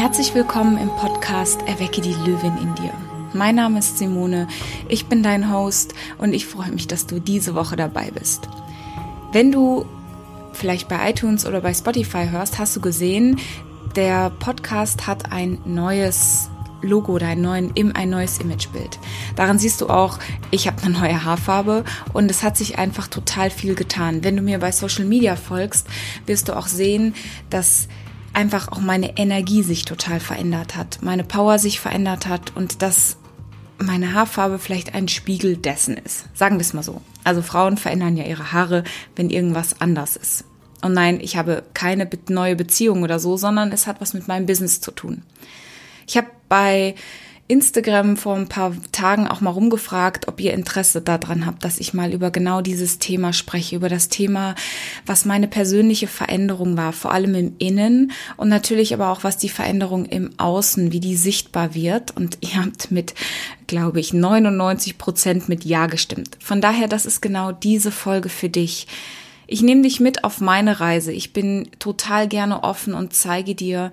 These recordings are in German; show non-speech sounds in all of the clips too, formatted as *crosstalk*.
Herzlich willkommen im Podcast Erwecke die Löwin in dir. Mein Name ist Simone, ich bin dein Host und ich freue mich, dass du diese Woche dabei bist. Wenn du vielleicht bei iTunes oder bei Spotify hörst, hast du gesehen, der Podcast hat ein neues Logo oder ein, neuen, ein neues Imagebild. Daran siehst du auch, ich habe eine neue Haarfarbe und es hat sich einfach total viel getan. Wenn du mir bei Social Media folgst, wirst du auch sehen, dass einfach auch meine Energie sich total verändert hat, meine Power sich verändert hat und dass meine Haarfarbe vielleicht ein Spiegel dessen ist. Sagen wir es mal so. Also Frauen verändern ja ihre Haare, wenn irgendwas anders ist. Und nein, ich habe keine neue Beziehung oder so, sondern es hat was mit meinem Business zu tun. Ich habe bei Instagram vor ein paar Tagen auch mal rumgefragt, ob ihr Interesse daran habt, dass ich mal über genau dieses Thema spreche, über das Thema, was meine persönliche Veränderung war, vor allem im Innen und natürlich aber auch, was die Veränderung im Außen, wie die sichtbar wird. Und ihr habt mit, glaube ich, 99 Prozent mit Ja gestimmt. Von daher, das ist genau diese Folge für dich. Ich nehme dich mit auf meine Reise. Ich bin total gerne offen und zeige dir,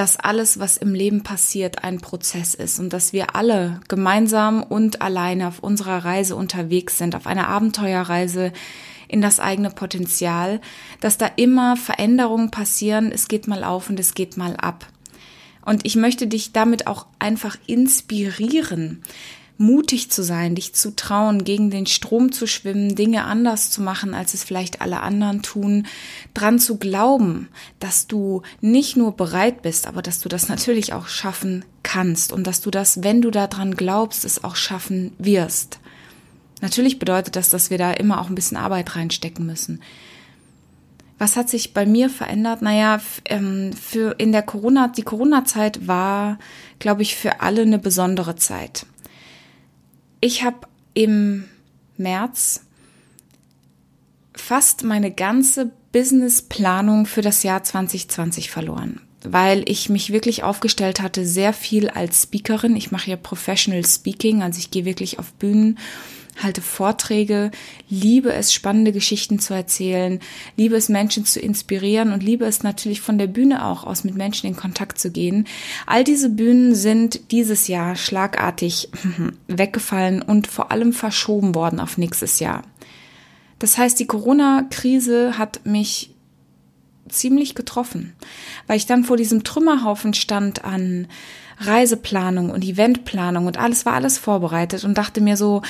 dass alles, was im Leben passiert, ein Prozess ist und dass wir alle gemeinsam und alleine auf unserer Reise unterwegs sind, auf einer Abenteuerreise in das eigene Potenzial, dass da immer Veränderungen passieren, es geht mal auf und es geht mal ab. Und ich möchte dich damit auch einfach inspirieren, mutig zu sein, dich zu trauen, gegen den Strom zu schwimmen, Dinge anders zu machen, als es vielleicht alle anderen tun, dran zu glauben, dass du nicht nur bereit bist, aber dass du das natürlich auch schaffen kannst und dass du das, wenn du daran glaubst, es auch schaffen wirst. Natürlich bedeutet das, dass wir da immer auch ein bisschen Arbeit reinstecken müssen. Was hat sich bei mir verändert? Naja, ähm, für in der Corona, die Corona-Zeit war, glaube ich, für alle eine besondere Zeit. Ich habe im März fast meine ganze Businessplanung für das Jahr 2020 verloren, weil ich mich wirklich aufgestellt hatte, sehr viel als Speakerin. Ich mache ja Professional Speaking, also ich gehe wirklich auf Bühnen halte Vorträge, liebe es, spannende Geschichten zu erzählen, liebe es, Menschen zu inspirieren und liebe es natürlich von der Bühne auch aus mit Menschen in Kontakt zu gehen. All diese Bühnen sind dieses Jahr schlagartig *laughs* weggefallen und vor allem verschoben worden auf nächstes Jahr. Das heißt, die Corona-Krise hat mich ziemlich getroffen, weil ich dann vor diesem Trümmerhaufen stand an Reiseplanung und Eventplanung und alles war alles vorbereitet und dachte mir so,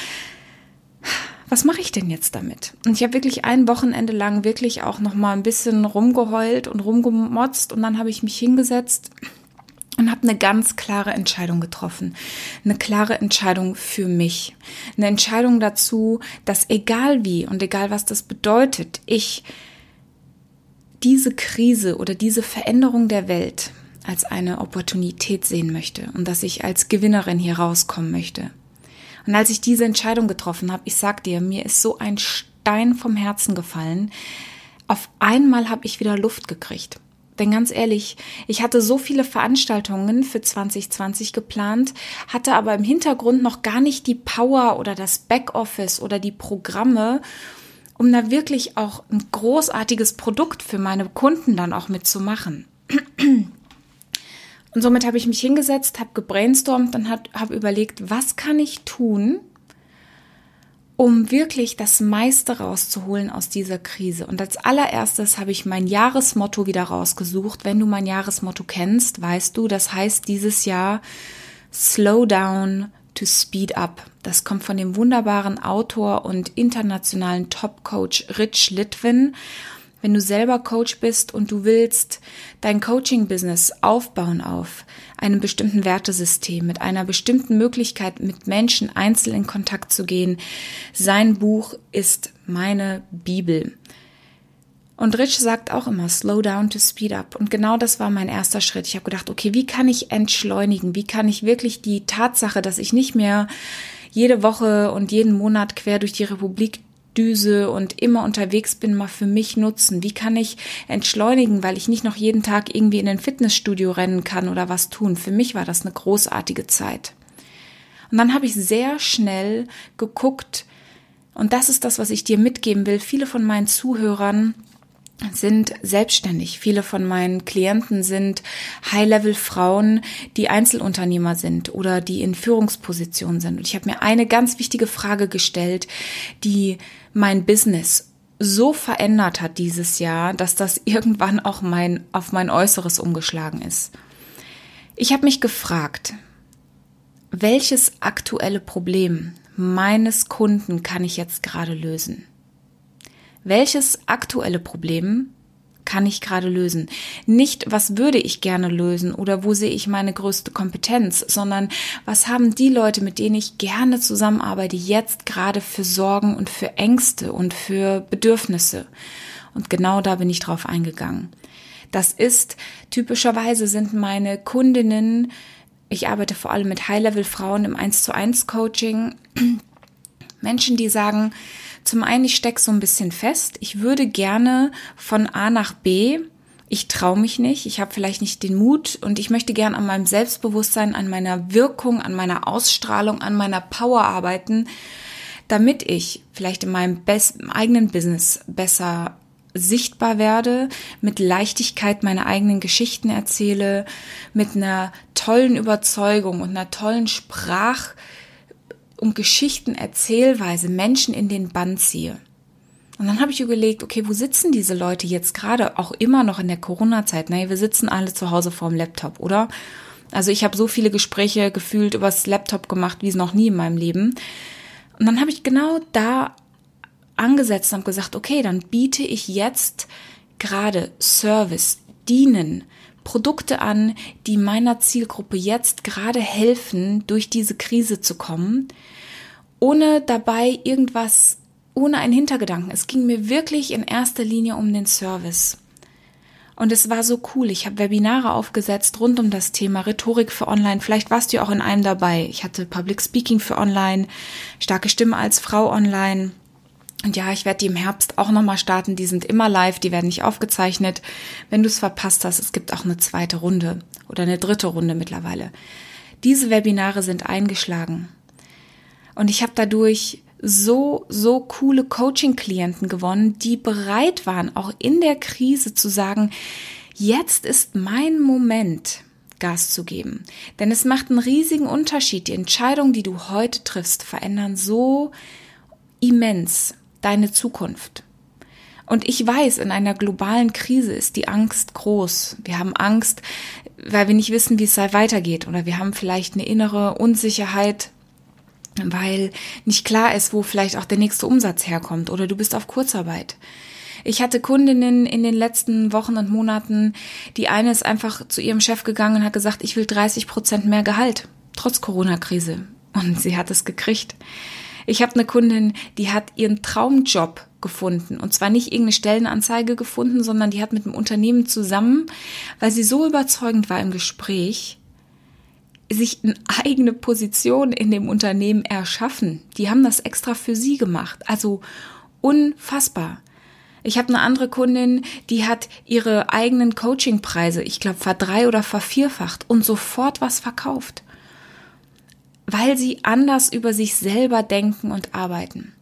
was mache ich denn jetzt damit? Und ich habe wirklich ein Wochenende lang wirklich auch noch mal ein bisschen rumgeheult und rumgemotzt und dann habe ich mich hingesetzt und habe eine ganz klare Entscheidung getroffen. Eine klare Entscheidung für mich. Eine Entscheidung dazu, dass egal wie und egal was das bedeutet, ich diese Krise oder diese Veränderung der Welt als eine Opportunität sehen möchte und dass ich als Gewinnerin hier rauskommen möchte. Und als ich diese Entscheidung getroffen habe, ich sag dir, mir ist so ein Stein vom Herzen gefallen. Auf einmal habe ich wieder Luft gekriegt. Denn ganz ehrlich, ich hatte so viele Veranstaltungen für 2020 geplant, hatte aber im Hintergrund noch gar nicht die Power oder das Backoffice oder die Programme, um da wirklich auch ein großartiges Produkt für meine Kunden dann auch mitzumachen. Und somit habe ich mich hingesetzt, habe gebrainstormt und habe überlegt, was kann ich tun, um wirklich das meiste rauszuholen aus dieser Krise. Und als allererstes habe ich mein Jahresmotto wieder rausgesucht. Wenn du mein Jahresmotto kennst, weißt du, das heißt dieses Jahr Slow down to speed up. Das kommt von dem wunderbaren Autor und internationalen Top-Coach Rich Litwin wenn du selber Coach bist und du willst dein Coaching-Business aufbauen auf einem bestimmten Wertesystem, mit einer bestimmten Möglichkeit, mit Menschen einzeln in Kontakt zu gehen, sein Buch ist meine Bibel. Und Rich sagt auch immer, slow down to speed up. Und genau das war mein erster Schritt. Ich habe gedacht, okay, wie kann ich entschleunigen? Wie kann ich wirklich die Tatsache, dass ich nicht mehr jede Woche und jeden Monat quer durch die Republik Düse und immer unterwegs bin, mal für mich nutzen? Wie kann ich entschleunigen, weil ich nicht noch jeden Tag irgendwie in ein Fitnessstudio rennen kann oder was tun? Für mich war das eine großartige Zeit. Und dann habe ich sehr schnell geguckt, und das ist das, was ich dir mitgeben will. Viele von meinen Zuhörern sind selbstständig. Viele von meinen Klienten sind High-Level-Frauen, die Einzelunternehmer sind oder die in Führungspositionen sind. Und ich habe mir eine ganz wichtige Frage gestellt, die mein Business so verändert hat dieses Jahr, dass das *laughs* irgendwann auch mein, auf mein Äußeres umgeschlagen ist. Ich habe mich gefragt, welches aktuelle Problem meines Kunden kann ich jetzt gerade lösen? Welches aktuelle Problem kann ich gerade lösen? Nicht, was würde ich gerne lösen oder wo sehe ich meine größte Kompetenz, sondern was haben die Leute, mit denen ich gerne zusammenarbeite, jetzt gerade für Sorgen und für Ängste und für Bedürfnisse? Und genau da bin ich drauf eingegangen. Das ist, typischerweise sind meine Kundinnen, ich arbeite vor allem mit High-Level-Frauen im 1 zu 1 Coaching, Menschen, die sagen, zum einen, ich stecke so ein bisschen fest. Ich würde gerne von A nach B. Ich traue mich nicht. Ich habe vielleicht nicht den Mut und ich möchte gern an meinem Selbstbewusstsein, an meiner Wirkung, an meiner Ausstrahlung, an meiner Power arbeiten, damit ich vielleicht in meinem eigenen Business besser sichtbar werde, mit Leichtigkeit meine eigenen Geschichten erzähle, mit einer tollen Überzeugung und einer tollen Sprach, um Geschichten, Erzählweise Menschen in den Bann ziehe. Und dann habe ich überlegt, okay, wo sitzen diese Leute jetzt gerade, auch immer noch in der Corona-Zeit? Naja, wir sitzen alle zu Hause vorm Laptop, oder? Also ich habe so viele Gespräche gefühlt übers Laptop gemacht, wie es noch nie in meinem Leben. Und dann habe ich genau da angesetzt und gesagt, okay, dann biete ich jetzt gerade Service, Dienen, Produkte an, die meiner Zielgruppe jetzt gerade helfen, durch diese Krise zu kommen, ohne dabei irgendwas, ohne einen Hintergedanken. Es ging mir wirklich in erster Linie um den Service. Und es war so cool. Ich habe Webinare aufgesetzt rund um das Thema Rhetorik für Online. Vielleicht warst du auch in einem dabei. Ich hatte Public Speaking für Online, starke Stimme als Frau online. Und ja, ich werde die im Herbst auch nochmal starten. Die sind immer live, die werden nicht aufgezeichnet. Wenn du es verpasst hast, es gibt auch eine zweite Runde oder eine dritte Runde mittlerweile. Diese Webinare sind eingeschlagen. Und ich habe dadurch so, so coole Coaching-Klienten gewonnen, die bereit waren, auch in der Krise zu sagen, jetzt ist mein Moment, Gas zu geben. Denn es macht einen riesigen Unterschied. Die Entscheidungen, die du heute triffst, verändern so immens deine Zukunft. Und ich weiß, in einer globalen Krise ist die Angst groß. Wir haben Angst, weil wir nicht wissen, wie es weitergeht. Oder wir haben vielleicht eine innere Unsicherheit, weil nicht klar ist, wo vielleicht auch der nächste Umsatz herkommt. Oder du bist auf Kurzarbeit. Ich hatte Kundinnen in den letzten Wochen und Monaten, die eine ist einfach zu ihrem Chef gegangen und hat gesagt, ich will 30 Prozent mehr Gehalt, trotz Corona-Krise. Und sie hat es gekriegt. Ich habe eine Kundin, die hat ihren Traumjob gefunden. Und zwar nicht irgendeine Stellenanzeige gefunden, sondern die hat mit dem Unternehmen zusammen, weil sie so überzeugend war im Gespräch, sich eine eigene Position in dem Unternehmen erschaffen. Die haben das extra für sie gemacht. Also unfassbar. Ich habe eine andere Kundin, die hat ihre eigenen Coachingpreise, ich glaube, verdrei- oder vervierfacht und sofort was verkauft weil sie anders über sich selber denken und arbeiten.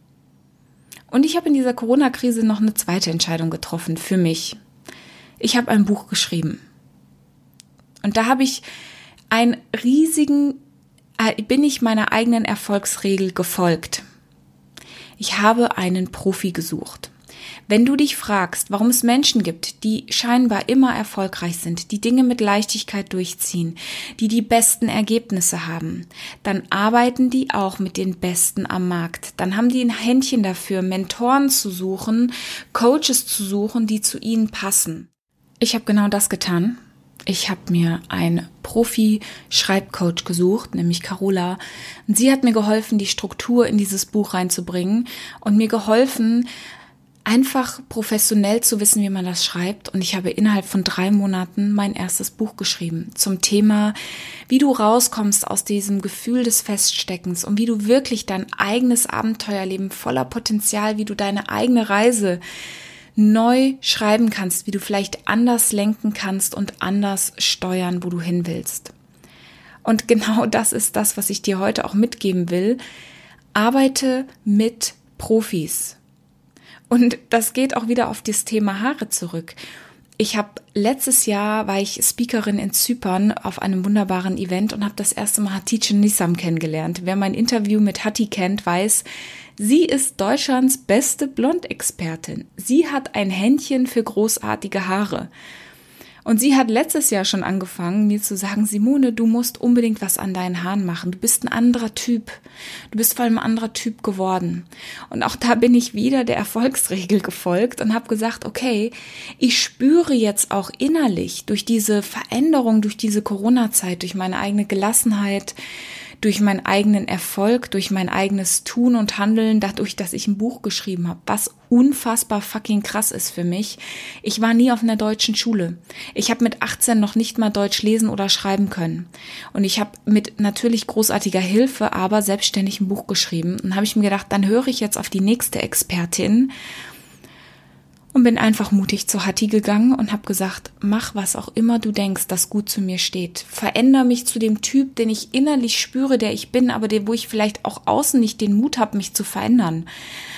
Und ich habe in dieser Corona-Krise noch eine zweite Entscheidung getroffen für mich. Ich habe ein Buch geschrieben. Und da habe ich einen riesigen, äh, bin ich meiner eigenen Erfolgsregel gefolgt. Ich habe einen Profi gesucht. Wenn du dich fragst, warum es Menschen gibt, die scheinbar immer erfolgreich sind, die Dinge mit Leichtigkeit durchziehen, die die besten Ergebnisse haben, dann arbeiten die auch mit den Besten am Markt. Dann haben die ein Händchen dafür, Mentoren zu suchen, Coaches zu suchen, die zu ihnen passen. Ich habe genau das getan. Ich habe mir ein Profi-Schreibcoach gesucht, nämlich Carola. Und sie hat mir geholfen, die Struktur in dieses Buch reinzubringen und mir geholfen, einfach professionell zu wissen, wie man das schreibt. Und ich habe innerhalb von drei Monaten mein erstes Buch geschrieben zum Thema, wie du rauskommst aus diesem Gefühl des Feststeckens und wie du wirklich dein eigenes Abenteuerleben voller Potenzial, wie du deine eigene Reise neu schreiben kannst, wie du vielleicht anders lenken kannst und anders steuern, wo du hin willst. Und genau *laughs* das ist das, was ich dir heute auch mitgeben will. Arbeite mit Profis. Und das geht auch wieder auf das Thema Haare zurück. Ich habe letztes Jahr war ich Speakerin in Zypern auf einem wunderbaren Event und habe das erste Mal Hatice Nissam kennengelernt. Wer mein Interview mit Hati kennt, weiß, sie ist Deutschlands beste Blondexpertin. Sie hat ein Händchen für großartige Haare. Und sie hat letztes Jahr schon angefangen, mir zu sagen, Simone, du musst unbedingt was an deinen Haaren machen. Du bist ein anderer Typ. Du bist vor allem ein anderer Typ geworden. Und auch da bin ich wieder der Erfolgsregel *laughs* gefolgt und habe gesagt, okay, ich spüre jetzt auch innerlich durch diese Veränderung, durch diese Corona-Zeit, durch meine eigene Gelassenheit, durch meinen eigenen Erfolg, durch mein eigenes Tun und Handeln, dadurch, dass ich ein Buch geschrieben habe, was unfassbar fucking krass ist für mich. Ich war nie auf einer deutschen Schule. Ich habe mit 18 noch nicht mal Deutsch lesen oder schreiben können. Und ich habe mit natürlich großartiger Hilfe, aber selbstständig ein Buch geschrieben. Und habe ich mir gedacht, dann höre ich jetzt auf die nächste Expertin und bin einfach mutig zu Hatti gegangen und habe gesagt, mach was auch immer du denkst, das gut zu mir steht. Veränder mich zu dem Typ, den ich innerlich spüre, der ich bin, aber der, wo ich vielleicht auch außen nicht den Mut habe, mich zu verändern.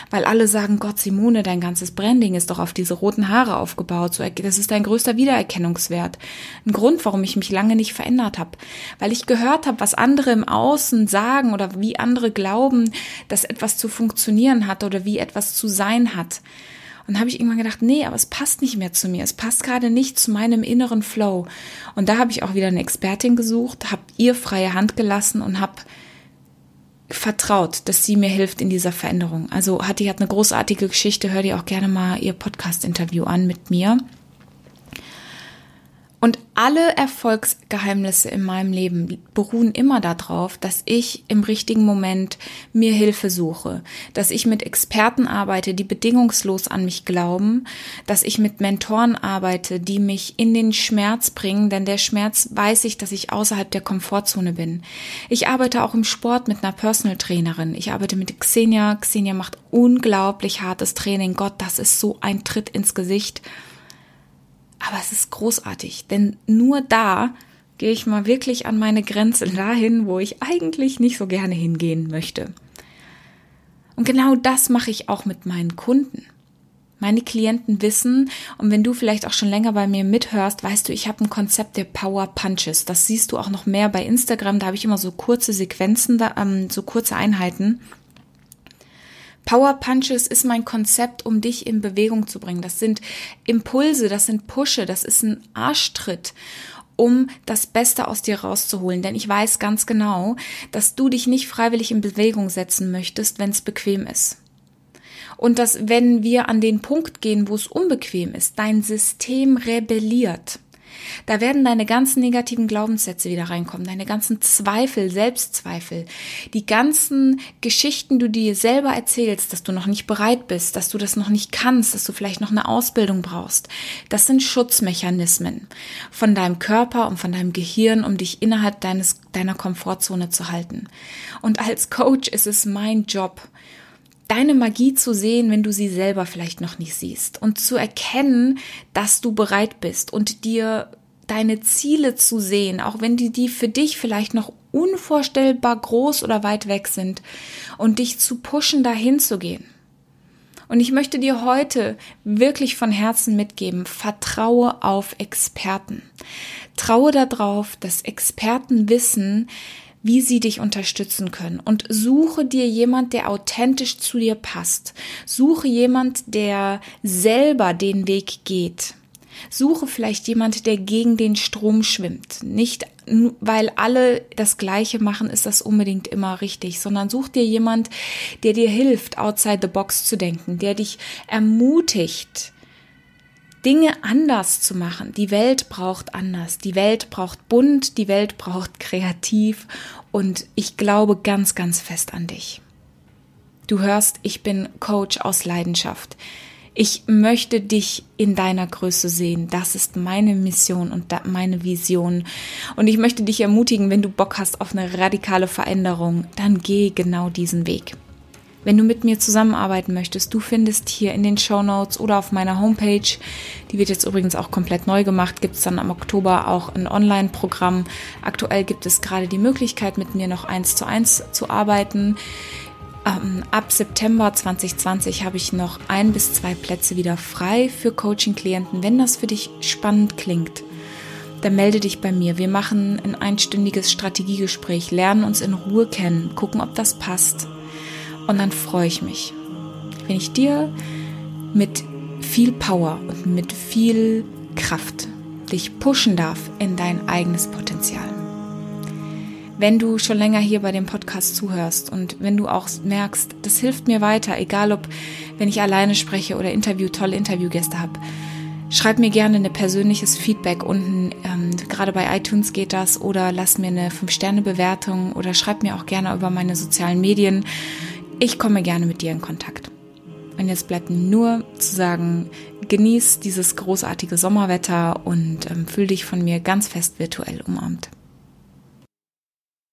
Weil alle sagen, Gott, Simone, dein ganzes Branding ist doch auf diese roten Haare aufgebaut. Das ist dein größter Wiedererkennungswert. Ein Grund, warum ich mich lange nicht verändert habe. Weil ich gehört habe, was andere im Außen sagen oder wie andere glauben, dass etwas zu funktionieren hat oder wie etwas zu sein hat. Und habe ich irgendwann gedacht, nee, aber es passt nicht mehr zu mir. Es passt gerade nicht zu meinem inneren Flow. Und da habe ich auch wieder eine Expertin gesucht, habe ihr freie Hand gelassen und habe vertraut, dass sie mir hilft in dieser Veränderung. Also Hattie hat eine großartige Geschichte, hör dir auch gerne mal ihr Podcast-Interview an mit mir. Und alle Erfolgsgeheimnisse in meinem Leben beruhen immer darauf, dass ich im richtigen Moment mir Hilfe suche, dass ich mit Experten arbeite, die bedingungslos an mich glauben, dass ich mit Mentoren arbeite, die mich in den Schmerz bringen, denn der Schmerz weiß ich, dass ich außerhalb der Komfortzone bin. Ich arbeite auch im Sport mit einer Personal Trainerin. Ich arbeite mit Xenia. Xenia macht unglaublich hartes Training. Gott, das ist so ein Tritt ins Gesicht. Aber es ist großartig, denn nur da gehe ich mal wirklich an meine Grenze *laughs* dahin, wo ich eigentlich nicht so gerne hingehen möchte. Und genau das mache ich auch mit meinen Kunden. Meine Klienten wissen, und wenn du vielleicht auch schon länger bei mir mithörst, weißt du, ich habe ein Konzept der Power Punches. Das siehst du auch noch mehr bei Instagram. Da habe ich immer so kurze Sequenzen, da, ähm, so kurze Einheiten. Power Punches ist mein Konzept, um dich in Bewegung zu bringen. Das sind Impulse, das sind Pushe, das ist ein Arschtritt um das Beste aus dir rauszuholen. Denn ich weiß ganz genau, dass du dich nicht freiwillig in Bewegung setzen möchtest, wenn es bequem ist. Und dass wenn wir an den Punkt gehen, wo es unbequem ist, dein System rebelliert. Da werden deine ganzen negativen Glaubenssätze wieder reinkommen, deine ganzen Zweifel, Selbstzweifel, die ganzen Geschichten, die du dir selber erzählst, dass du noch nicht bereit bist, dass du das noch nicht kannst, dass du vielleicht noch eine Ausbildung brauchst. Das sind Schutzmechanismen von deinem Körper und von deinem Gehirn, um dich innerhalb deines, deiner Komfortzone zu halten. Und als Coach ist es mein Job, deine Magie zu sehen, wenn du sie selber vielleicht noch nicht siehst und zu erkennen, dass du bereit bist und dir deine Ziele zu sehen, auch wenn die, die für dich vielleicht noch unvorstellbar groß oder weit weg sind und dich zu pushen, dahin zu gehen. Und ich möchte dir heute wirklich von Herzen mitgeben, vertraue auf Experten. Traue darauf, dass Experten wissen, wie sie dich unterstützen können. Und suche dir jemand, der authentisch zu dir passt. Suche jemand, der selber den Weg geht. Suche vielleicht jemand, der gegen den Strom schwimmt. Nicht, weil alle das Gleiche machen, ist das unbedingt immer richtig, sondern such dir jemand, der dir hilft, outside the box zu denken, der dich ermutigt, Dinge anders zu machen. Die Welt braucht anders. Die Welt braucht bunt, die Welt braucht kreativ und ich glaube ganz, ganz fest an dich. Du hörst, ich bin Coach aus Leidenschaft. Ich möchte dich in deiner Größe sehen. Das ist meine Mission und meine Vision. Und ich möchte dich ermutigen, wenn du Bock hast auf eine radikale Veränderung, dann geh genau diesen Weg. Wenn du mit mir zusammenarbeiten möchtest, du findest hier in den Show Notes oder auf meiner Homepage, die wird jetzt übrigens auch komplett neu gemacht, gibt es dann am Oktober auch ein Online-Programm. Aktuell gibt es gerade die Möglichkeit, mit mir noch eins zu eins zu arbeiten. ähm, ab September 2020 habe ich noch ein bis zwei Plätze wieder frei für Coaching-Klienten. Wenn das für dich spannend klingt, dann melde dich bei mir. Wir machen ein einstündiges Strategiegespräch, lernen uns in Ruhe kennen, gucken, ob das passt. Und dann freue ich mich, wenn ich dir mit viel Power und mit viel Kraft dich pushen darf in dein eigenes Potenzial. Wenn du schon länger hier bei dem Podcast zuhörst und wenn du auch merkst, das hilft mir weiter, egal ob wenn ich alleine spreche oder Interview, tolle Interviewgäste habe, schreib mir gerne ein persönliches Feedback unten. Ähm, gerade bei iTunes geht das oder lass mir eine 5-Sterne-Bewertung oder schreib mir auch gerne über meine sozialen Medien. Ich komme gerne mit dir in Kontakt. Und jetzt bleibt mir nur zu sagen, genieß dieses großartige Sommerwetter und ähm, fühl dich von mir ganz fest virtuell umarmt.